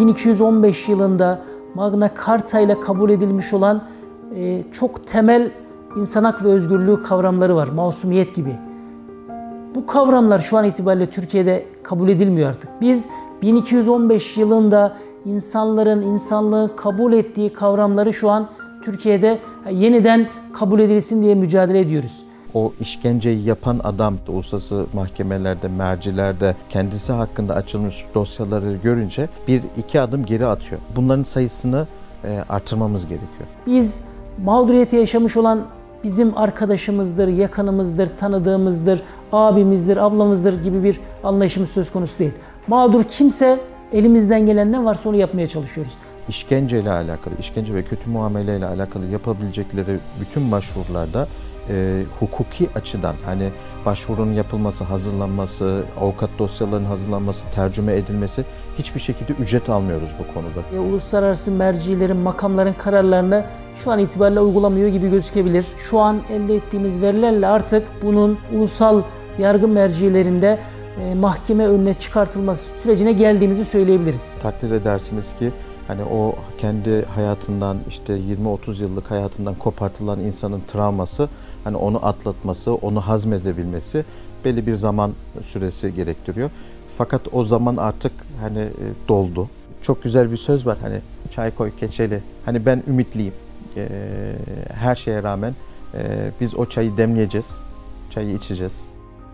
1215 yılında Magna Carta ile kabul edilmiş olan e, çok temel insan hak ve özgürlüğü kavramları var. Masumiyet gibi. Bu kavramlar şu an itibariyle Türkiye'de kabul edilmiyor artık. Biz 1215 yılında insanların insanlığı kabul ettiği kavramları şu an Türkiye'de yeniden kabul edilsin diye mücadele ediyoruz. O işkenceyi yapan adam da uluslararası mahkemelerde, mercilerde kendisi hakkında açılmış dosyaları görünce bir iki adım geri atıyor. Bunların sayısını e, artırmamız gerekiyor. Biz mağduriyeti yaşamış olan bizim arkadaşımızdır, yakınımızdır, tanıdığımızdır, abimizdir, ablamızdır gibi bir anlayışımız söz konusu değil. Mağdur kimse elimizden gelen ne varsa onu yapmaya çalışıyoruz. İşkence ile alakalı, işkence ve kötü muamele ile alakalı yapabilecekleri bütün başvurularda e, hukuki açıdan hani başvurunun yapılması, hazırlanması, avukat dosyalarının hazırlanması, tercüme edilmesi hiçbir şekilde ücret almıyoruz bu konuda. Uluslararası mercilerin, makamların kararlarını şu an itibariyle uygulamıyor gibi gözükebilir. Şu an elde ettiğimiz verilerle artık bunun ulusal yargı mercilerinde e, mahkeme önüne çıkartılması sürecine geldiğimizi söyleyebiliriz. Takdir edersiniz ki hani o kendi hayatından işte 20-30 yıllık hayatından kopartılan insanın travması hani onu atlatması, onu hazmedebilmesi belli bir zaman süresi gerektiriyor. Fakat o zaman artık hani e, doldu. Çok güzel bir söz var hani çay koy keçeli. Hani ben ümitliyim. Ee, her şeye rağmen e, biz o çayı demleyeceğiz. Çayı içeceğiz.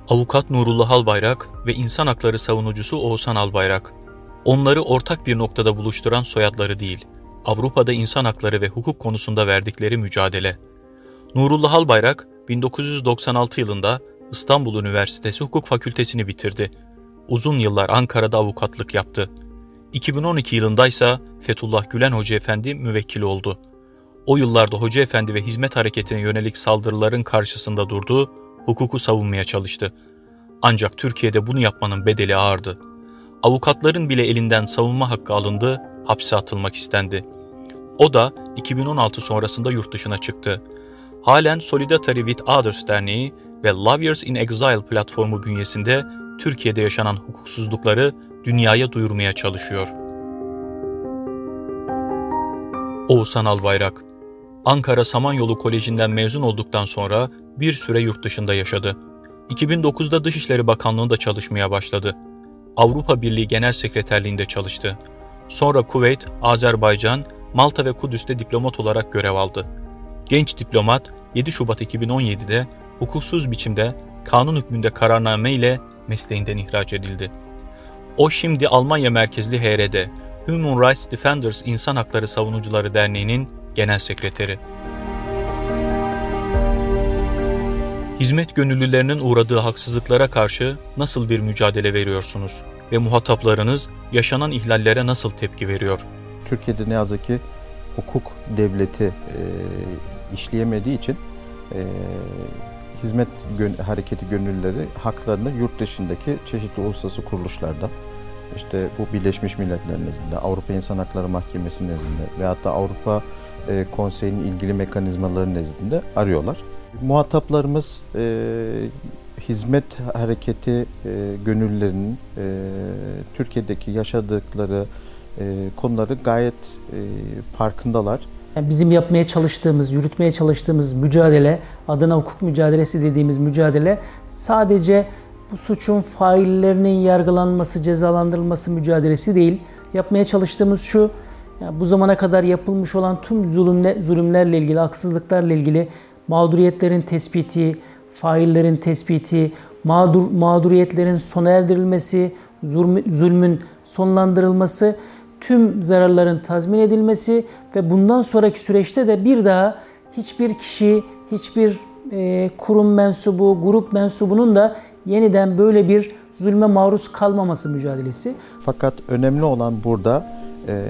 Avukat Nurullah Albayrak ve insan hakları savunucusu Oğuzhan Albayrak. Onları ortak bir noktada buluşturan soyadları değil, Avrupa'da insan hakları ve hukuk konusunda verdikleri mücadele. Nurullah Albayrak 1996 yılında İstanbul Üniversitesi Hukuk Fakültesini bitirdi. Uzun yıllar Ankara'da avukatlık yaptı. 2012 yılında ise Fethullah Gülen Hoca Efendi müvekkil oldu. O yıllarda Hoca Efendi ve hizmet hareketine yönelik saldırıların karşısında durdu, hukuku savunmaya çalıştı. Ancak Türkiye'de bunu yapmanın bedeli ağırdı. Avukatların bile elinden savunma hakkı alındı, hapse atılmak istendi. O da 2016 sonrasında yurt dışına çıktı halen Solidarity with Others Derneği ve Lawyers in Exile platformu bünyesinde Türkiye'de yaşanan hukuksuzlukları dünyaya duyurmaya çalışıyor. Oğuzhan Albayrak Ankara Samanyolu Koleji'nden mezun olduktan sonra bir süre yurt dışında yaşadı. 2009'da Dışişleri Bakanlığı'nda çalışmaya başladı. Avrupa Birliği Genel Sekreterliğinde çalıştı. Sonra Kuveyt, Azerbaycan, Malta ve Kudüs'te diplomat olarak görev aldı. Genç diplomat 7 Şubat 2017'de hukuksuz biçimde kanun hükmünde kararname ile mesleğinden ihraç edildi. O şimdi Almanya merkezli HRD, Human Rights Defenders İnsan Hakları Savunucuları Derneği'nin genel sekreteri. Hizmet gönüllülerinin uğradığı haksızlıklara karşı nasıl bir mücadele veriyorsunuz ve muhataplarınız yaşanan ihlallere nasıl tepki veriyor? Türkiye'de ne yazık ki hukuk devleti e, işleyemediği için e, hizmet gön hareketi gönüllüleri haklarını yurt dışındaki çeşitli uluslararası kuruluşlarda işte bu Birleşmiş Milletler nezdinde, Avrupa İnsan Hakları Mahkemesi nezdinde veyahut da Avrupa e, Konseyi'nin ilgili mekanizmaları nezdinde arıyorlar. Muhataplarımız e, hizmet hareketi e, gönüllülerinin e, Türkiye'deki yaşadıkları e, konuları gayet e, farkındalar. Yani bizim yapmaya çalıştığımız, yürütmeye çalıştığımız mücadele, adına hukuk mücadelesi dediğimiz mücadele sadece bu suçun faillerinin yargılanması, cezalandırılması mücadelesi değil. Yapmaya çalıştığımız şu, yani bu zamana kadar yapılmış olan tüm zulümle, zulümlerle ilgili, haksızlıklarla ilgili mağduriyetlerin tespiti, faillerin tespiti, mağdur, mağduriyetlerin sona erdirilmesi, zulmün sonlandırılması tüm zararların tazmin edilmesi ve bundan sonraki süreçte de bir daha hiçbir kişi, hiçbir e, kurum mensubu, grup mensubunun da yeniden böyle bir zulme maruz kalmaması mücadelesi. Fakat önemli olan burada e,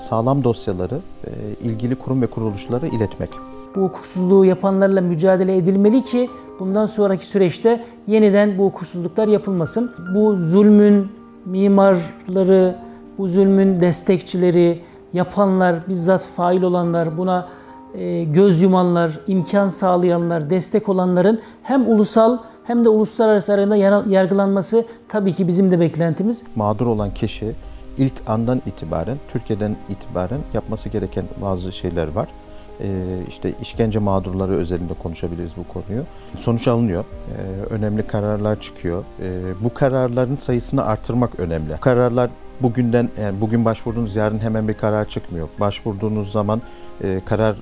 sağlam dosyaları e, ilgili kurum ve kuruluşlara iletmek. Bu hukuksuzluğu yapanlarla mücadele edilmeli ki bundan sonraki süreçte yeniden bu hukuksuzluklar yapılmasın. Bu zulmün mimarları, bu zulmün destekçileri, yapanlar, bizzat fail olanlar, buna e, göz yumanlar, imkan sağlayanlar, destek olanların hem ulusal hem de uluslararası arasında yargılanması tabii ki bizim de beklentimiz. Mağdur olan kişi ilk andan itibaren, Türkiye'den itibaren yapması gereken bazı şeyler var. E, işte işkence mağdurları özelinde konuşabiliriz bu konuyu. Sonuç alınıyor. E, önemli kararlar çıkıyor. E, bu kararların sayısını artırmak önemli. Kararlar bugünden yani bugün başvurduğunuz yarın hemen bir karar çıkmıyor. Başvurduğunuz zaman e, karar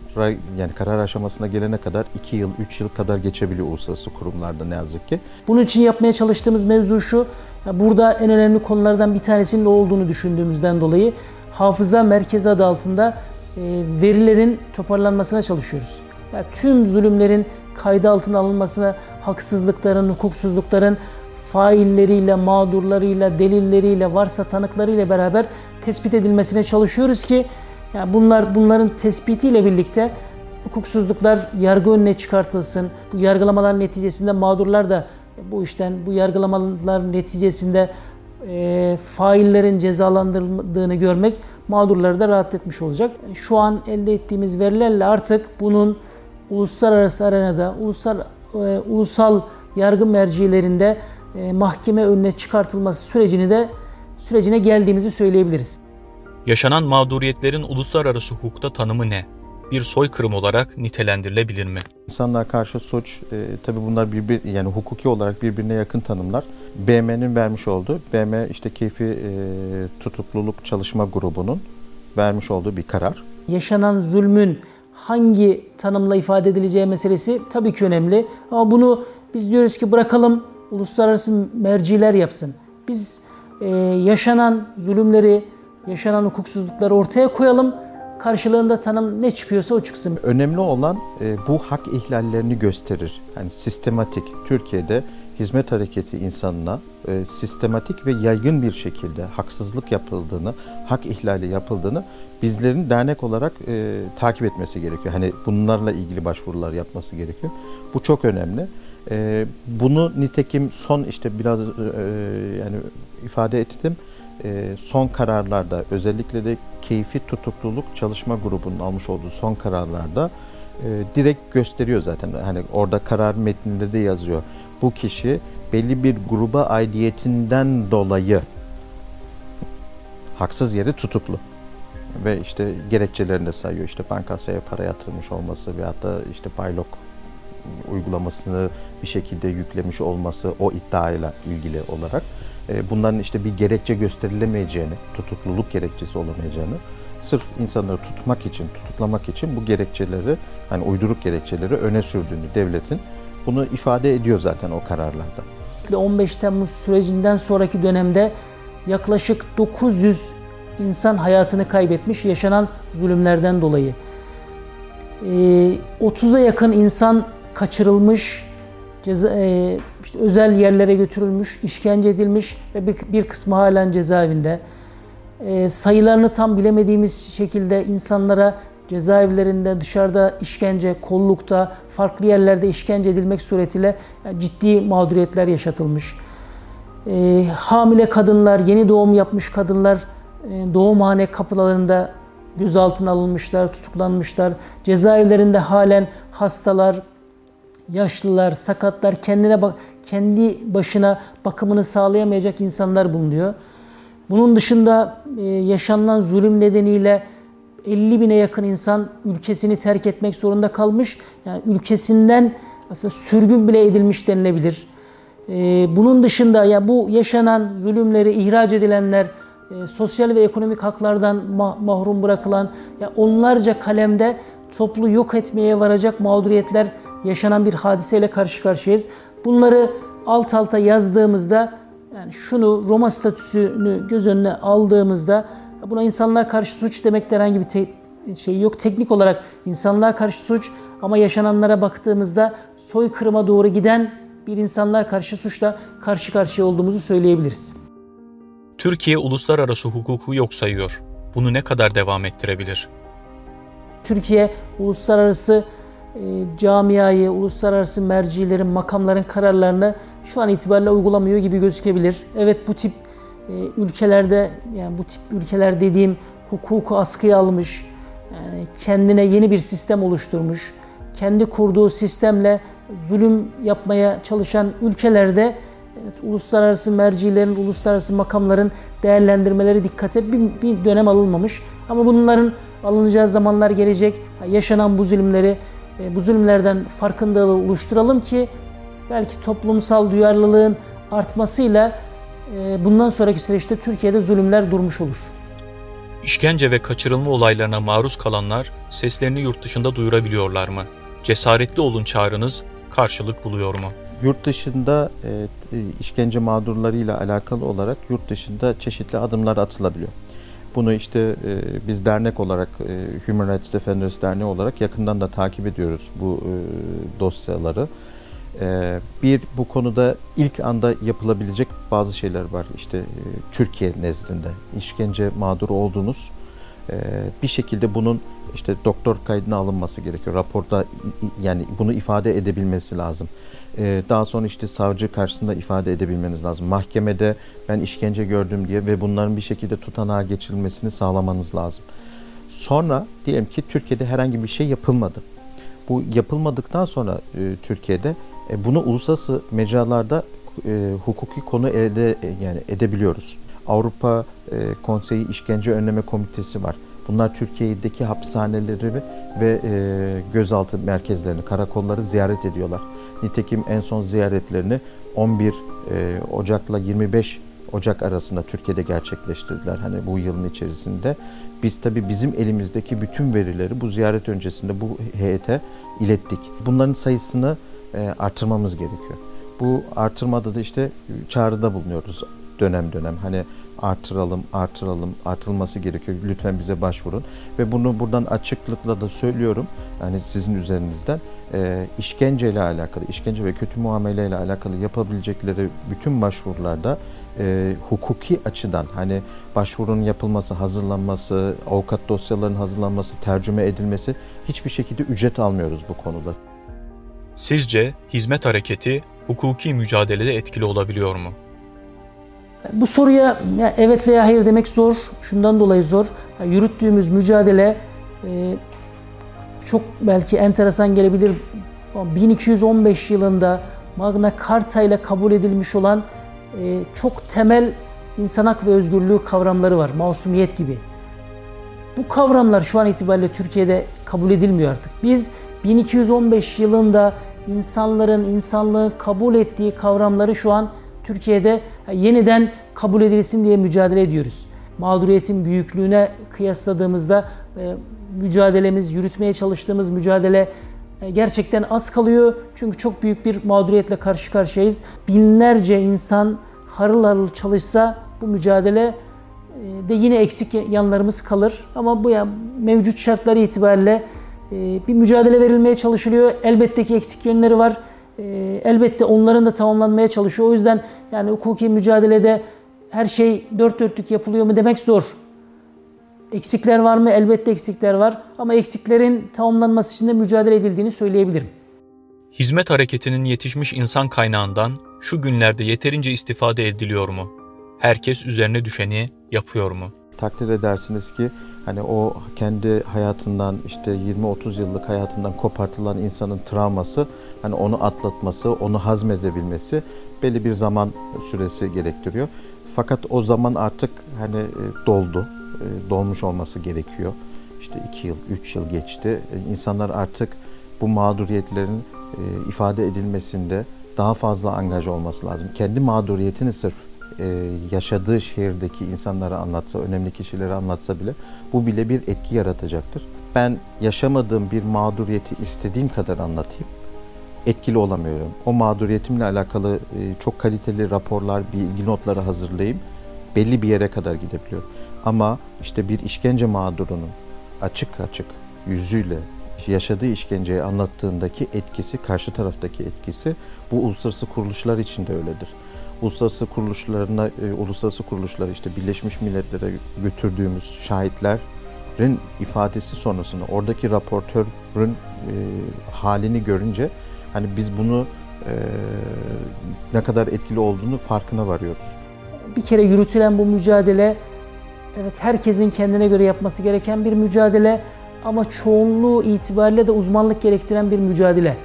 yani karar aşamasına gelene kadar 2 yıl, 3 yıl kadar geçebiliyor uluslararası kurumlarda ne yazık ki. Bunun için yapmaya çalıştığımız mevzu şu. Burada en önemli konulardan bir tanesinin ne olduğunu düşündüğümüzden dolayı hafıza merkezi adı altında verilerin toparlanmasına çalışıyoruz. Yani tüm zulümlerin kaydı altına alınmasına, haksızlıkların, hukuksuzlukların failleriyle, mağdurlarıyla, delilleriyle, varsa tanıklarıyla beraber tespit edilmesine çalışıyoruz ki yani bunlar bunların tespitiyle birlikte hukuksuzluklar yargı önüne çıkartılsın. Bu yargılamalar neticesinde mağdurlar da bu işten, bu yargılamalar neticesinde e, faillerin cezalandırıldığını görmek mağdurları da rahat etmiş olacak. Şu an elde ettiğimiz verilerle artık bunun uluslararası arenada, ulusal, e, ulusal yargı mercilerinde e, mahkeme önüne çıkartılması sürecini de sürecine geldiğimizi söyleyebiliriz. Yaşanan mağduriyetlerin uluslararası hukukta tanımı ne? Bir soykırım olarak nitelendirilebilir mi? İnsanlığa karşı suç, e, tabi bunlar birbir yani hukuki olarak birbirine yakın tanımlar. BM'nin vermiş olduğu, BM işte keyfi e, tutukluluk çalışma grubunun vermiş olduğu bir karar. Yaşanan zulmün hangi tanımla ifade edileceği meselesi tabii ki önemli. Ama bunu biz diyoruz ki bırakalım uluslararası merciler yapsın. Biz e, yaşanan zulümleri, yaşanan hukuksuzlukları ortaya koyalım. Karşılığında tanım ne çıkıyorsa o çıksın. Önemli olan e, bu hak ihlallerini gösterir. Yani sistematik Türkiye'de hizmet hareketi insanına e, sistematik ve yaygın bir şekilde haksızlık yapıldığını, hak ihlali yapıldığını bizlerin dernek olarak e, takip etmesi gerekiyor. Hani bunlarla ilgili başvurular yapması gerekiyor. Bu çok önemli. E, bunu nitekim son işte biraz e, yani ifade ettim. E, son kararlarda özellikle de keyfi tutukluluk çalışma grubunun almış olduğu son kararlarda e, direkt gösteriyor zaten. Hani orada karar metninde de yazıyor. Bu kişi belli bir gruba aidiyetinden dolayı haksız yere tutuklu ve işte gerekçelerini de sayıyor. İşte bankasaya para yatırmış olması veyahut da işte paylok uygulamasını bir şekilde yüklemiş olması o iddiayla ilgili olarak bunların işte bir gerekçe gösterilemeyeceğini, tutukluluk gerekçesi olamayacağını sırf insanları tutmak için, tutuklamak için bu gerekçeleri, hani uyduruk gerekçeleri öne sürdüğünü devletin bunu ifade ediyor zaten o kararlarda. 15 Temmuz sürecinden sonraki dönemde yaklaşık 900 insan hayatını kaybetmiş yaşanan zulümlerden dolayı. 30'a yakın insan kaçırılmış, ceza, e, işte özel yerlere götürülmüş, işkence edilmiş ve bir, bir kısmı halen cezaevinde. E, sayılarını tam bilemediğimiz şekilde insanlara cezaevlerinde, dışarıda işkence, kollukta, farklı yerlerde işkence edilmek suretiyle ciddi mağduriyetler yaşatılmış. E, hamile kadınlar, yeni doğum yapmış kadınlar e, doğumhane kapılarında gözaltına alınmışlar, tutuklanmışlar. Cezaevlerinde halen hastalar, yaşlılar, sakatlar, kendine kendi başına bakımını sağlayamayacak insanlar bulunuyor. Bunun dışında e, yaşanılan zulüm nedeniyle 50 bine yakın insan ülkesini terk etmek zorunda kalmış. Yani ülkesinden aslında sürgün bile edilmiş denilebilir. E, bunun dışında ya bu yaşanan zulümleri ihraç edilenler, e, sosyal ve ekonomik haklardan mahrum bırakılan, ya onlarca kalemde toplu yok etmeye varacak mağduriyetler yaşanan bir hadiseyle karşı karşıyayız. Bunları alt alta yazdığımızda yani şunu Roma statüsünü göz önüne aldığımızda buna insanlığa karşı suç demekte herhangi bir şey yok. Teknik olarak insanlığa karşı suç ama yaşananlara baktığımızda soykırıma doğru giden bir insanlığa karşı suçla karşı karşıya olduğumuzu söyleyebiliriz. Türkiye uluslararası hukuku yok sayıyor. Bunu ne kadar devam ettirebilir? Türkiye uluslararası camiayı, uluslararası mercilerin, makamların kararlarını şu an itibariyle uygulamıyor gibi gözükebilir. Evet bu tip e, ülkelerde, yani bu tip ülkeler dediğim hukuku askıya almış, kendine yeni bir sistem oluşturmuş, kendi kurduğu sistemle zulüm yapmaya çalışan ülkelerde Evet, uluslararası mercilerin, uluslararası makamların değerlendirmeleri dikkate bir, bir dönem alınmamış. Ama bunların alınacağı zamanlar gelecek. Yaşanan bu zulümleri, bu zulümlerden farkındalığı oluşturalım ki belki toplumsal duyarlılığın artmasıyla e, bundan sonraki süreçte Türkiye'de zulümler durmuş olur. İşkence ve kaçırılma olaylarına maruz kalanlar seslerini yurt dışında duyurabiliyorlar mı? Cesaretli olun çağrınız karşılık buluyor mu? Yurt dışında e, işkence mağdurlarıyla alakalı olarak yurt dışında çeşitli adımlar atılabiliyor. Bunu işte e, biz dernek olarak e, Human Rights Defenders Derneği olarak yakından da takip ediyoruz bu e, dosyaları. E, bir bu konuda ilk anda yapılabilecek bazı şeyler var. İşte e, Türkiye nezdinde işkence mağduru olduğunuz bir şekilde bunun işte doktor kaydına alınması gerekiyor. Raporda yani bunu ifade edebilmesi lazım. Ee, daha sonra işte savcı karşısında ifade edebilmeniz lazım. Mahkemede ben işkence gördüm diye ve bunların bir şekilde tutanağa geçirilmesini sağlamanız lazım. Sonra diyelim ki Türkiye'de herhangi bir şey yapılmadı. Bu yapılmadıktan sonra e, Türkiye'de e, bunu uluslararası mecralarda e, hukuki konu elde yani edebiliyoruz. Avrupa Konseyi İşkence Önleme Komitesi var. Bunlar Türkiye'deki hapishaneleri ve e, gözaltı merkezlerini, karakolları ziyaret ediyorlar. Nitekim en son ziyaretlerini 11 e, Ocak'la 25 Ocak arasında Türkiye'de gerçekleştirdiler. Hani bu yılın içerisinde. Biz tabi bizim elimizdeki bütün verileri bu ziyaret öncesinde bu heyete ilettik. Bunların sayısını e, artırmamız gerekiyor. Bu artırmada da işte çağrıda bulunuyoruz dönem dönem. Hani artıralım, artıralım, artırılması gerekiyor. Lütfen bize başvurun. Ve bunu buradan açıklıkla da söylüyorum. Yani sizin üzerinizden e, işkenceyle alakalı, işkence ve kötü muameleyle alakalı yapabilecekleri bütün başvurularda e, hukuki açıdan hani başvurunun yapılması, hazırlanması, avukat dosyalarının hazırlanması, tercüme edilmesi hiçbir şekilde ücret almıyoruz bu konuda. Sizce hizmet hareketi hukuki mücadelede etkili olabiliyor mu? Bu soruya evet veya hayır demek zor. Şundan dolayı zor. Yürüttüğümüz mücadele e, çok belki enteresan gelebilir. 1215 yılında Magna Carta ile kabul edilmiş olan e, çok temel insan hak ve özgürlüğü kavramları var. Masumiyet gibi. Bu kavramlar şu an itibariyle Türkiye'de kabul edilmiyor artık. Biz 1215 yılında insanların insanlığı kabul ettiği kavramları şu an Türkiye'de yeniden kabul edilsin diye mücadele ediyoruz. Mağduriyetin büyüklüğüne kıyasladığımızda e, mücadelemiz, yürütmeye çalıştığımız mücadele e, gerçekten az kalıyor. Çünkü çok büyük bir mağduriyetle karşı karşıyayız. Binlerce insan harıl harıl çalışsa bu mücadele e, de yine eksik yanlarımız kalır. Ama bu ya mevcut şartları itibariyle bir mücadele verilmeye çalışılıyor. Elbette ki eksik yönleri var. Elbette onların da tamamlanmaya çalışıyor. O yüzden yani hukuki mücadelede her şey dört dörtlük yapılıyor mu demek zor. Eksikler var mı? Elbette eksikler var. Ama eksiklerin tamamlanması için de mücadele edildiğini söyleyebilirim. Hizmet hareketinin yetişmiş insan kaynağından şu günlerde yeterince istifade ediliyor mu? Herkes üzerine düşeni yapıyor mu? Takdir edersiniz ki hani o kendi hayatından işte 20-30 yıllık hayatından kopartılan insanın travması hani onu atlatması, onu hazmedebilmesi belli bir zaman süresi gerektiriyor. Fakat o zaman artık hani e, doldu. E, dolmuş olması gerekiyor. İşte iki yıl, üç yıl geçti. E, insanlar artık bu mağduriyetlerin ifade edilmesinde daha fazla angaj olması lazım. Kendi mağduriyetini sırf yaşadığı şehirdeki insanlara anlatsa, önemli kişilere anlatsa bile bu bile bir etki yaratacaktır. Ben yaşamadığım bir mağduriyeti istediğim kadar anlatayım etkili olamıyorum. O mağduriyetimle alakalı e, çok kaliteli raporlar, bilgi notları hazırlayayım. Belli bir yere kadar gidebiliyorum. Ama işte bir işkence mağdurunun açık açık yüzüyle yaşadığı işkenceyi anlattığındaki etkisi, karşı taraftaki etkisi bu uluslararası kuruluşlar için de öyledir. Uluslararası kuruluşlarına, e, uluslararası kuruluşlar işte Birleşmiş Milletler'e götürdüğümüz şahitlerin ifadesi sonrasında oradaki raportörün e, halini görünce Hani biz bunu e, ne kadar etkili olduğunu farkına varıyoruz. Bir kere yürütülen bu mücadele evet herkesin kendine göre yapması gereken bir mücadele ama çoğunluğu itibariyle de uzmanlık gerektiren bir mücadele.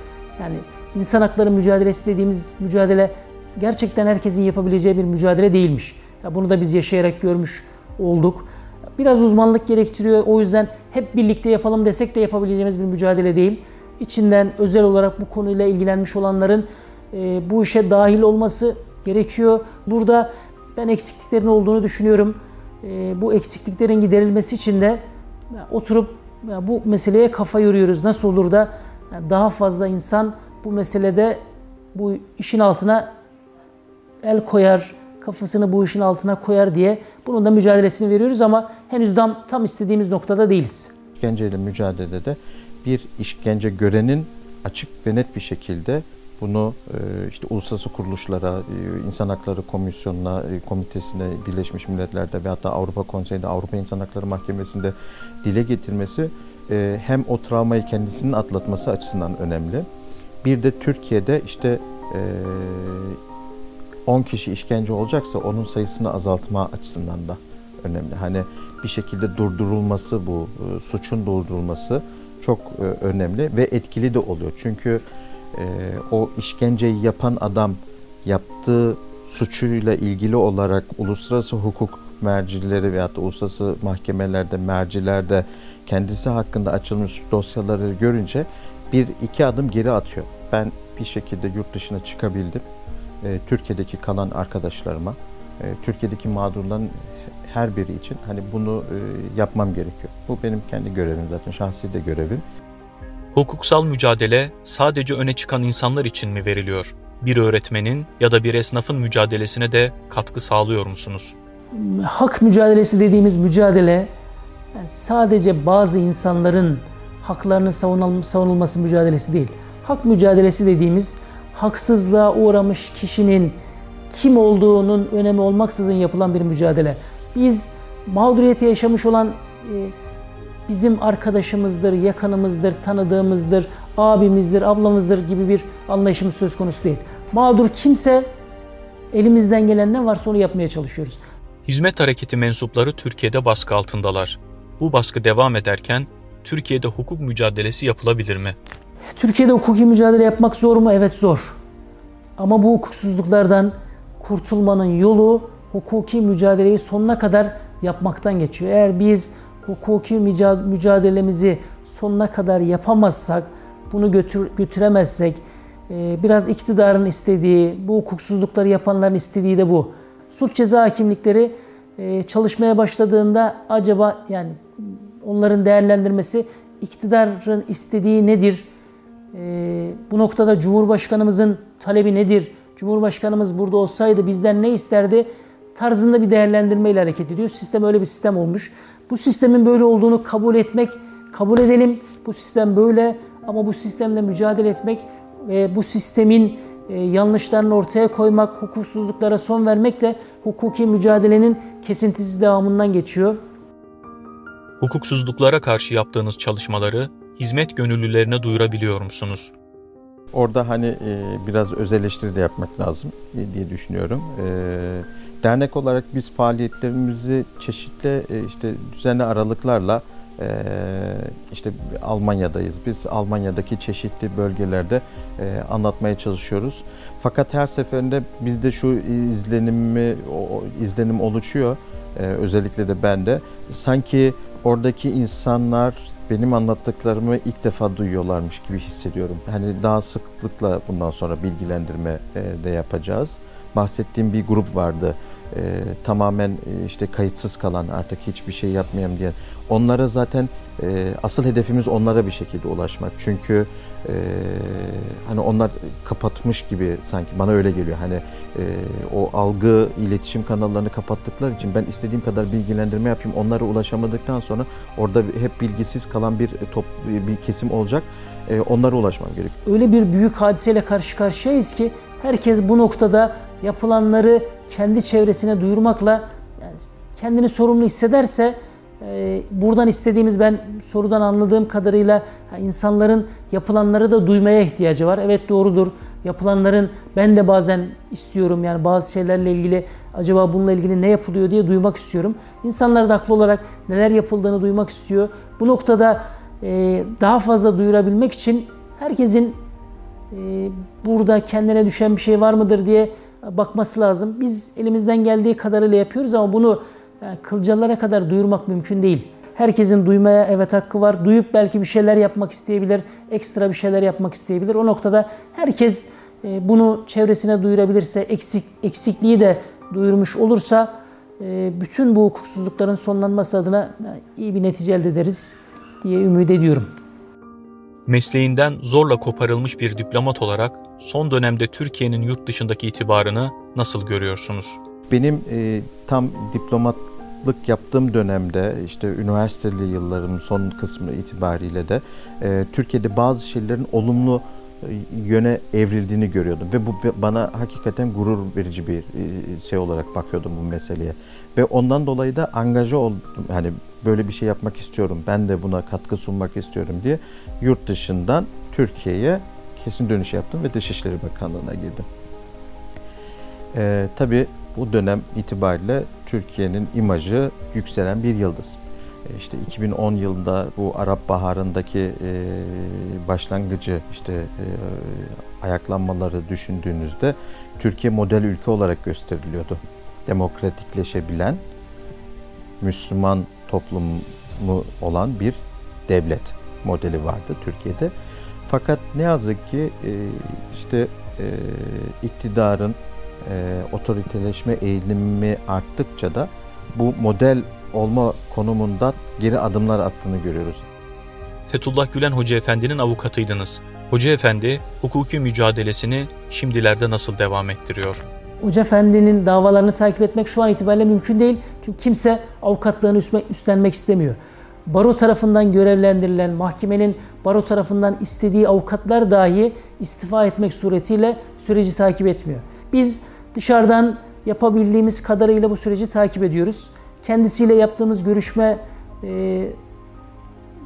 Yani insan hakları mücadelesi dediğimiz mücadele gerçekten herkesin yapabileceği bir mücadele değilmiş. Ya bunu da biz yaşayarak görmüş olduk. Biraz uzmanlık gerektiriyor. O yüzden hep birlikte yapalım desek de yapabileceğimiz bir mücadele değil. İçinden özel olarak bu konuyla ilgilenmiş olanların e, bu işe dahil olması gerekiyor. Burada ben eksikliklerin olduğunu düşünüyorum. E, bu eksikliklerin giderilmesi için de oturup bu meseleye kafa yoruyoruz. Nasıl olur da daha fazla insan bu meselede bu işin altına el koyar, kafasını bu işin altına koyar diye bunun da mücadelesini veriyoruz ama henüz tam, tam istediğimiz noktada değiliz. İşkenceyle mücadelede bir işkence görenin açık ve net bir şekilde bunu e, işte uluslararası kuruluşlara, e, insan hakları komisyonuna, e, komitesine, Birleşmiş Milletler'de ve hatta Avrupa Konseyi'nde, Avrupa İnsan Hakları Mahkemesi'nde dile getirmesi hem o travmayı kendisinin atlatması açısından önemli. Bir de Türkiye'de işte 10 kişi işkence olacaksa onun sayısını azaltma açısından da önemli. Hani bir şekilde durdurulması bu suçun durdurulması çok önemli ve etkili de oluyor. Çünkü e, o işkenceyi yapan adam yaptığı suçuyla ilgili olarak uluslararası hukuk mercileri veyahut da uluslararası mahkemelerde, mercilerde kendisi hakkında açılmış dosyaları görünce bir iki adım geri atıyor. Ben bir şekilde yurt dışına çıkabildim. E, Türkiye'deki kalan arkadaşlarıma, e, Türkiye'deki mağdurların her biri için hani bunu e, yapmam gerekiyor. Bu benim kendi görevim zaten, şahsi de görevim. Hukuksal mücadele sadece öne çıkan insanlar için mi veriliyor? Bir öğretmenin ya da bir esnafın mücadelesine de katkı sağlıyor musunuz? Hak mücadelesi dediğimiz mücadele sadece bazı insanların haklarının savunulması mücadelesi değil. Hak mücadelesi dediğimiz haksızlığa uğramış kişinin kim olduğunun önemi olmaksızın yapılan bir mücadele. Biz mağduriyeti yaşamış olan e, bizim arkadaşımızdır, yakınımızdır, tanıdığımızdır, abimizdir, ablamızdır gibi bir anlayışımız söz konusu değil. Mağdur kimse elimizden gelen ne varsa onu yapmaya çalışıyoruz. Hizmet hareketi mensupları Türkiye'de baskı altındalar. Bu baskı devam ederken Türkiye'de hukuk mücadelesi yapılabilir mi? Türkiye'de hukuki mücadele yapmak zor mu? Evet zor. Ama bu hukuksuzluklardan kurtulmanın yolu hukuki mücadeleyi sonuna kadar yapmaktan geçiyor. Eğer biz hukuki mücadelemizi sonuna kadar yapamazsak, bunu götür, götüremezsek, e, biraz iktidarın istediği, bu hukuksuzlukları yapanların istediği de bu. Suç ceza hakimlikleri e, çalışmaya başladığında acaba yani onların değerlendirmesi iktidarın istediği nedir? E, bu noktada Cumhurbaşkanımızın talebi nedir? Cumhurbaşkanımız burada olsaydı bizden ne isterdi? Tarzında bir değerlendirme ile hareket ediyor. Sistem öyle bir sistem olmuş. Bu sistemin böyle olduğunu kabul etmek, kabul edelim. Bu sistem böyle ama bu sistemle mücadele etmek ve bu sistemin e, yanlışlarını ortaya koymak, hukuksuzluklara son vermek de hukuki mücadelenin kesintisiz devamından geçiyor. Hukuksuzluklara karşı yaptığınız çalışmaları hizmet gönüllülerine duyurabiliyor musunuz? Orada hani e, biraz öz eleştiri de yapmak lazım diye düşünüyorum. E, Dernek olarak biz faaliyetlerimizi çeşitli e, işte düzenli aralıklarla e, işte Almanya'dayız. Biz Almanya'daki çeşitli bölgelerde e, anlatmaya çalışıyoruz. Fakat her seferinde bizde şu izlenimi izlenim oluşuyor. Özellikle de bende. Sanki oradaki insanlar benim anlattıklarımı ilk defa duyuyorlarmış gibi hissediyorum. Hani daha sıklıkla bundan sonra bilgilendirme de yapacağız. Bahsettiğim bir grup vardı e, tamamen e, işte kayıtsız kalan artık hiçbir şey yapmayayım diye. Onlara zaten e, asıl hedefimiz onlara bir şekilde ulaşmak. Çünkü e, hani onlar kapatmış gibi sanki bana öyle geliyor. Hani e, o algı iletişim kanallarını kapattıkları için ben istediğim kadar bilgilendirme yapayım onlara ulaşamadıktan sonra orada hep bilgisiz kalan bir top bir kesim olacak. E, onlara ulaşmam gerekiyor. Öyle bir büyük hadiseyle karşı karşıyayız ki herkes bu noktada yapılanları kendi çevresine duyurmakla yani kendini sorumlu hissederse e, buradan istediğimiz ben sorudan anladığım kadarıyla insanların yapılanları da duymaya ihtiyacı var. Evet doğrudur. Yapılanların ben de bazen istiyorum yani bazı şeylerle ilgili acaba bununla ilgili ne yapılıyor diye duymak istiyorum. İnsanlar da haklı olarak neler yapıldığını duymak istiyor. Bu noktada e, daha fazla duyurabilmek için herkesin e, burada kendine düşen bir şey var mıdır diye bakması lazım. Biz elimizden geldiği kadarıyla yapıyoruz ama bunu yani kılcalara kadar duyurmak mümkün değil. Herkesin duymaya evet hakkı var. Duyup belki bir şeyler yapmak isteyebilir, ekstra bir şeyler yapmak isteyebilir. O noktada herkes e, bunu çevresine duyurabilirse, eksik eksikliği de duyurmuş olursa e, bütün bu hukuksuzlukların sonlanması adına iyi bir netice elde ederiz diye ümit ediyorum. Mesleğinden zorla koparılmış bir diplomat olarak son dönemde Türkiye'nin yurt dışındaki itibarını nasıl görüyorsunuz? Benim e, tam diplomatlık yaptığım dönemde işte üniversiteli yıllarımın son kısmı itibariyle de e, Türkiye'de bazı şeylerin olumlu e, yöne evrildiğini görüyordum. Ve bu bana hakikaten gurur verici bir e, şey olarak bakıyordum bu meseleye. Ve ondan dolayı da angaja oldum. Hani böyle bir şey yapmak istiyorum ben de buna katkı sunmak istiyorum diye yurt dışından Türkiye'ye kesin dönüş yaptım ve Dışişleri Bakanlığı'na girdim. Ee, tabii bu dönem itibariyle Türkiye'nin imajı yükselen bir yıldız. Ee, işte 2010 yılında bu Arap Baharı'ndaki e, başlangıcı işte e, ayaklanmaları düşündüğünüzde Türkiye model ülke olarak gösteriliyordu. Demokratikleşebilen, Müslüman toplumu olan bir devlet modeli vardı Türkiye'de. Fakat ne yazık ki e, işte e, iktidarın e, otoriteleşme eğilimi arttıkça da bu model olma konumundan geri adımlar attığını görüyoruz. Fethullah Gülen Hoca Efendi'nin avukatıydınız. Hoca Efendi hukuki mücadelesini şimdilerde nasıl devam ettiriyor? Hoca Efendi'nin davalarını takip etmek şu an itibariyle mümkün değil. Çünkü kimse avukatlığını üstlenmek istemiyor. Baro tarafından görevlendirilen, mahkemenin baro tarafından istediği avukatlar dahi istifa etmek suretiyle süreci takip etmiyor. Biz dışarıdan yapabildiğimiz kadarıyla bu süreci takip ediyoruz. Kendisiyle yaptığımız görüşme e,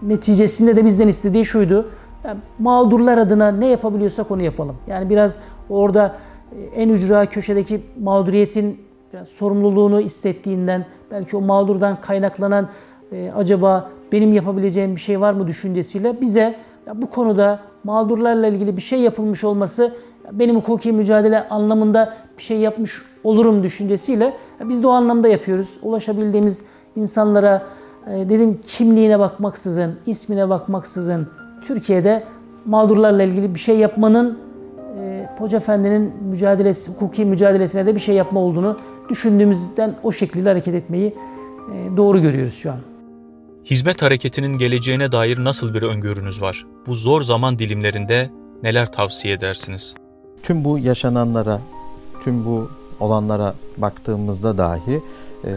neticesinde de bizden istediği şuydu. Yani mağdurlar adına ne yapabiliyorsak onu yapalım. Yani biraz orada e, en ücra köşedeki mağduriyetin sorumluluğunu hissettiğinden, belki o mağdurdan kaynaklanan e, acaba benim yapabileceğim bir şey var mı düşüncesiyle bize bu konuda mağdurlarla ilgili bir şey yapılmış olması benim hukuki mücadele anlamında bir şey yapmış olurum düşüncesiyle biz de o anlamda yapıyoruz. Ulaşabildiğimiz insanlara e, dedim kimliğine bakmaksızın, ismine bakmaksızın Türkiye'de mağdurlarla ilgili bir şey yapmanın e, Hoca Efendi'nin mücadelesi, hukuki mücadelesine de bir şey yapma olduğunu düşündüğümüzden o şekilde hareket etmeyi e, doğru görüyoruz şu an. Hizmet hareketinin geleceğine dair nasıl bir öngörünüz var? Bu zor zaman dilimlerinde neler tavsiye edersiniz? Tüm bu yaşananlara, tüm bu olanlara baktığımızda dahi e,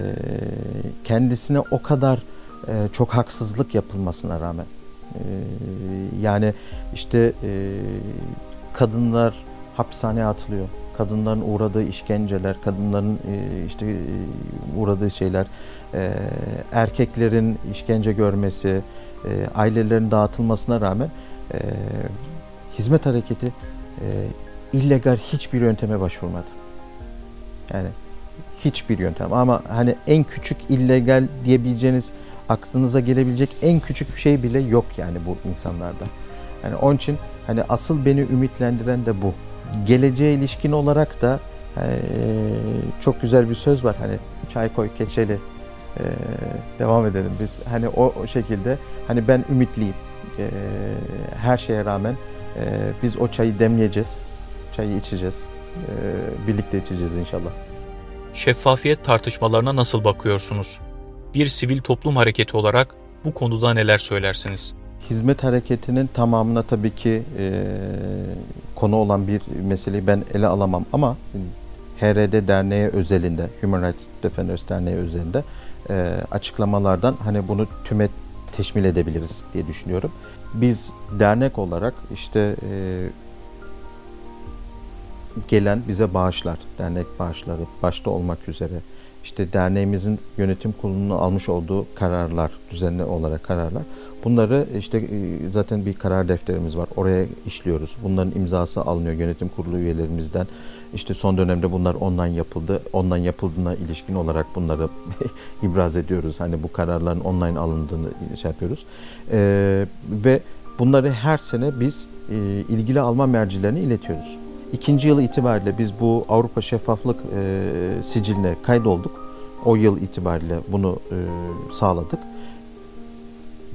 kendisine o kadar e, çok haksızlık yapılmasına rağmen e, yani işte kadınlar hapishaneye atılıyor. Kadınların uğradığı işkenceler, kadınların işte uğradığı şeyler e, erkeklerin işkence görmesi, e, ailelerin dağıtılmasına rağmen e, hizmet hareketi e, illegal hiçbir yönteme başvurmadı. Yani hiçbir yöntem ama hani en küçük illegal diyebileceğiniz aklınıza gelebilecek en küçük bir şey bile yok yani bu insanlarda. Yani onun için hani asıl beni ümitlendiren de bu. Geleceğe ilişkin olarak da e, çok güzel bir söz var hani çay koy keçeli e, devam edelim biz. Hani o, o şekilde hani ben ümitliyim. E, her şeye rağmen e, biz o çayı demleyeceğiz. Çayı içeceğiz. E, birlikte içeceğiz inşallah. Şeffafiyet tartışmalarına nasıl bakıyorsunuz? Bir sivil toplum hareketi olarak bu konuda neler söylersiniz? Hizmet hareketinin tamamına tabii ki e, konu olan bir meseleyi ben ele alamam ama HRD Derneği özelinde, Human Rights Defenders Derneği özelinde e, açıklamalardan hani bunu tüme teşmil edebiliriz diye düşünüyorum. Biz dernek olarak işte e, gelen bize bağışlar, dernek bağışları başta olmak üzere işte derneğimizin yönetim kurulunun almış olduğu kararlar, düzenli olarak kararlar. Bunları işte e, zaten bir karar defterimiz var. Oraya işliyoruz. Bunların imzası alınıyor yönetim kurulu üyelerimizden. İşte son dönemde bunlar online yapıldı. Online yapıldığına ilişkin olarak bunları ibraz ediyoruz. Hani bu kararların online alındığını şey yapıyoruz. Ee, ve bunları her sene biz e, ilgili alma mercilerine iletiyoruz. İkinci yıl itibariyle biz bu Avrupa Şeffaflık e, siciline kaydolduk. O yıl itibariyle bunu e, sağladık.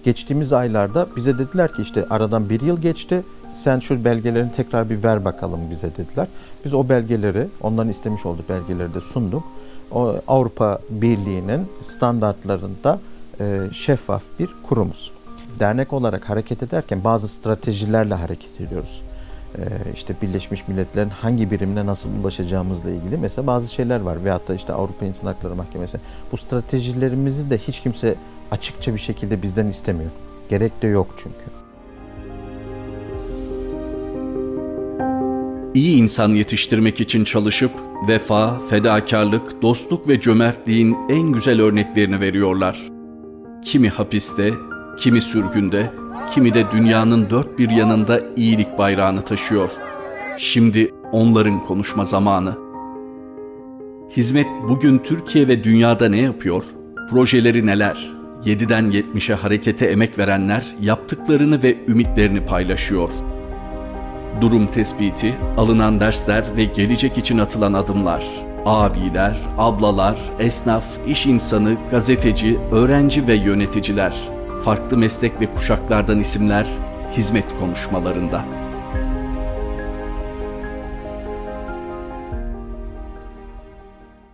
Geçtiğimiz aylarda bize dediler ki işte aradan bir yıl geçti. Sen şu belgelerini tekrar bir ver bakalım bize dediler. Biz o belgeleri, onların istemiş olduğu belgeleri de sunduk. O Avrupa Birliği'nin standartlarında e, şeffaf bir kurumuz. Dernek olarak hareket ederken bazı stratejilerle hareket ediyoruz. E, işte Birleşmiş Milletler'in hangi birimine nasıl ulaşacağımızla ilgili mesela bazı şeyler var. Veyahut da işte Avrupa İnsan Hakları Mahkemesi. Bu stratejilerimizi de hiç kimse açıkça bir şekilde bizden istemiyor. Gerek de yok çünkü. İyi insan yetiştirmek için çalışıp vefa, fedakarlık, dostluk ve cömertliğin en güzel örneklerini veriyorlar. Kimi hapiste, kimi sürgünde, kimi de dünyanın dört bir yanında iyilik bayrağını taşıyor. Şimdi onların konuşma zamanı. Hizmet bugün Türkiye ve dünyada ne yapıyor? Projeleri neler? 7'den 70'e harekete emek verenler yaptıklarını ve ümitlerini paylaşıyor. Durum tespiti, alınan dersler ve gelecek için atılan adımlar. Abiler, ablalar, esnaf, iş insanı, gazeteci, öğrenci ve yöneticiler. Farklı meslek ve kuşaklardan isimler hizmet konuşmalarında.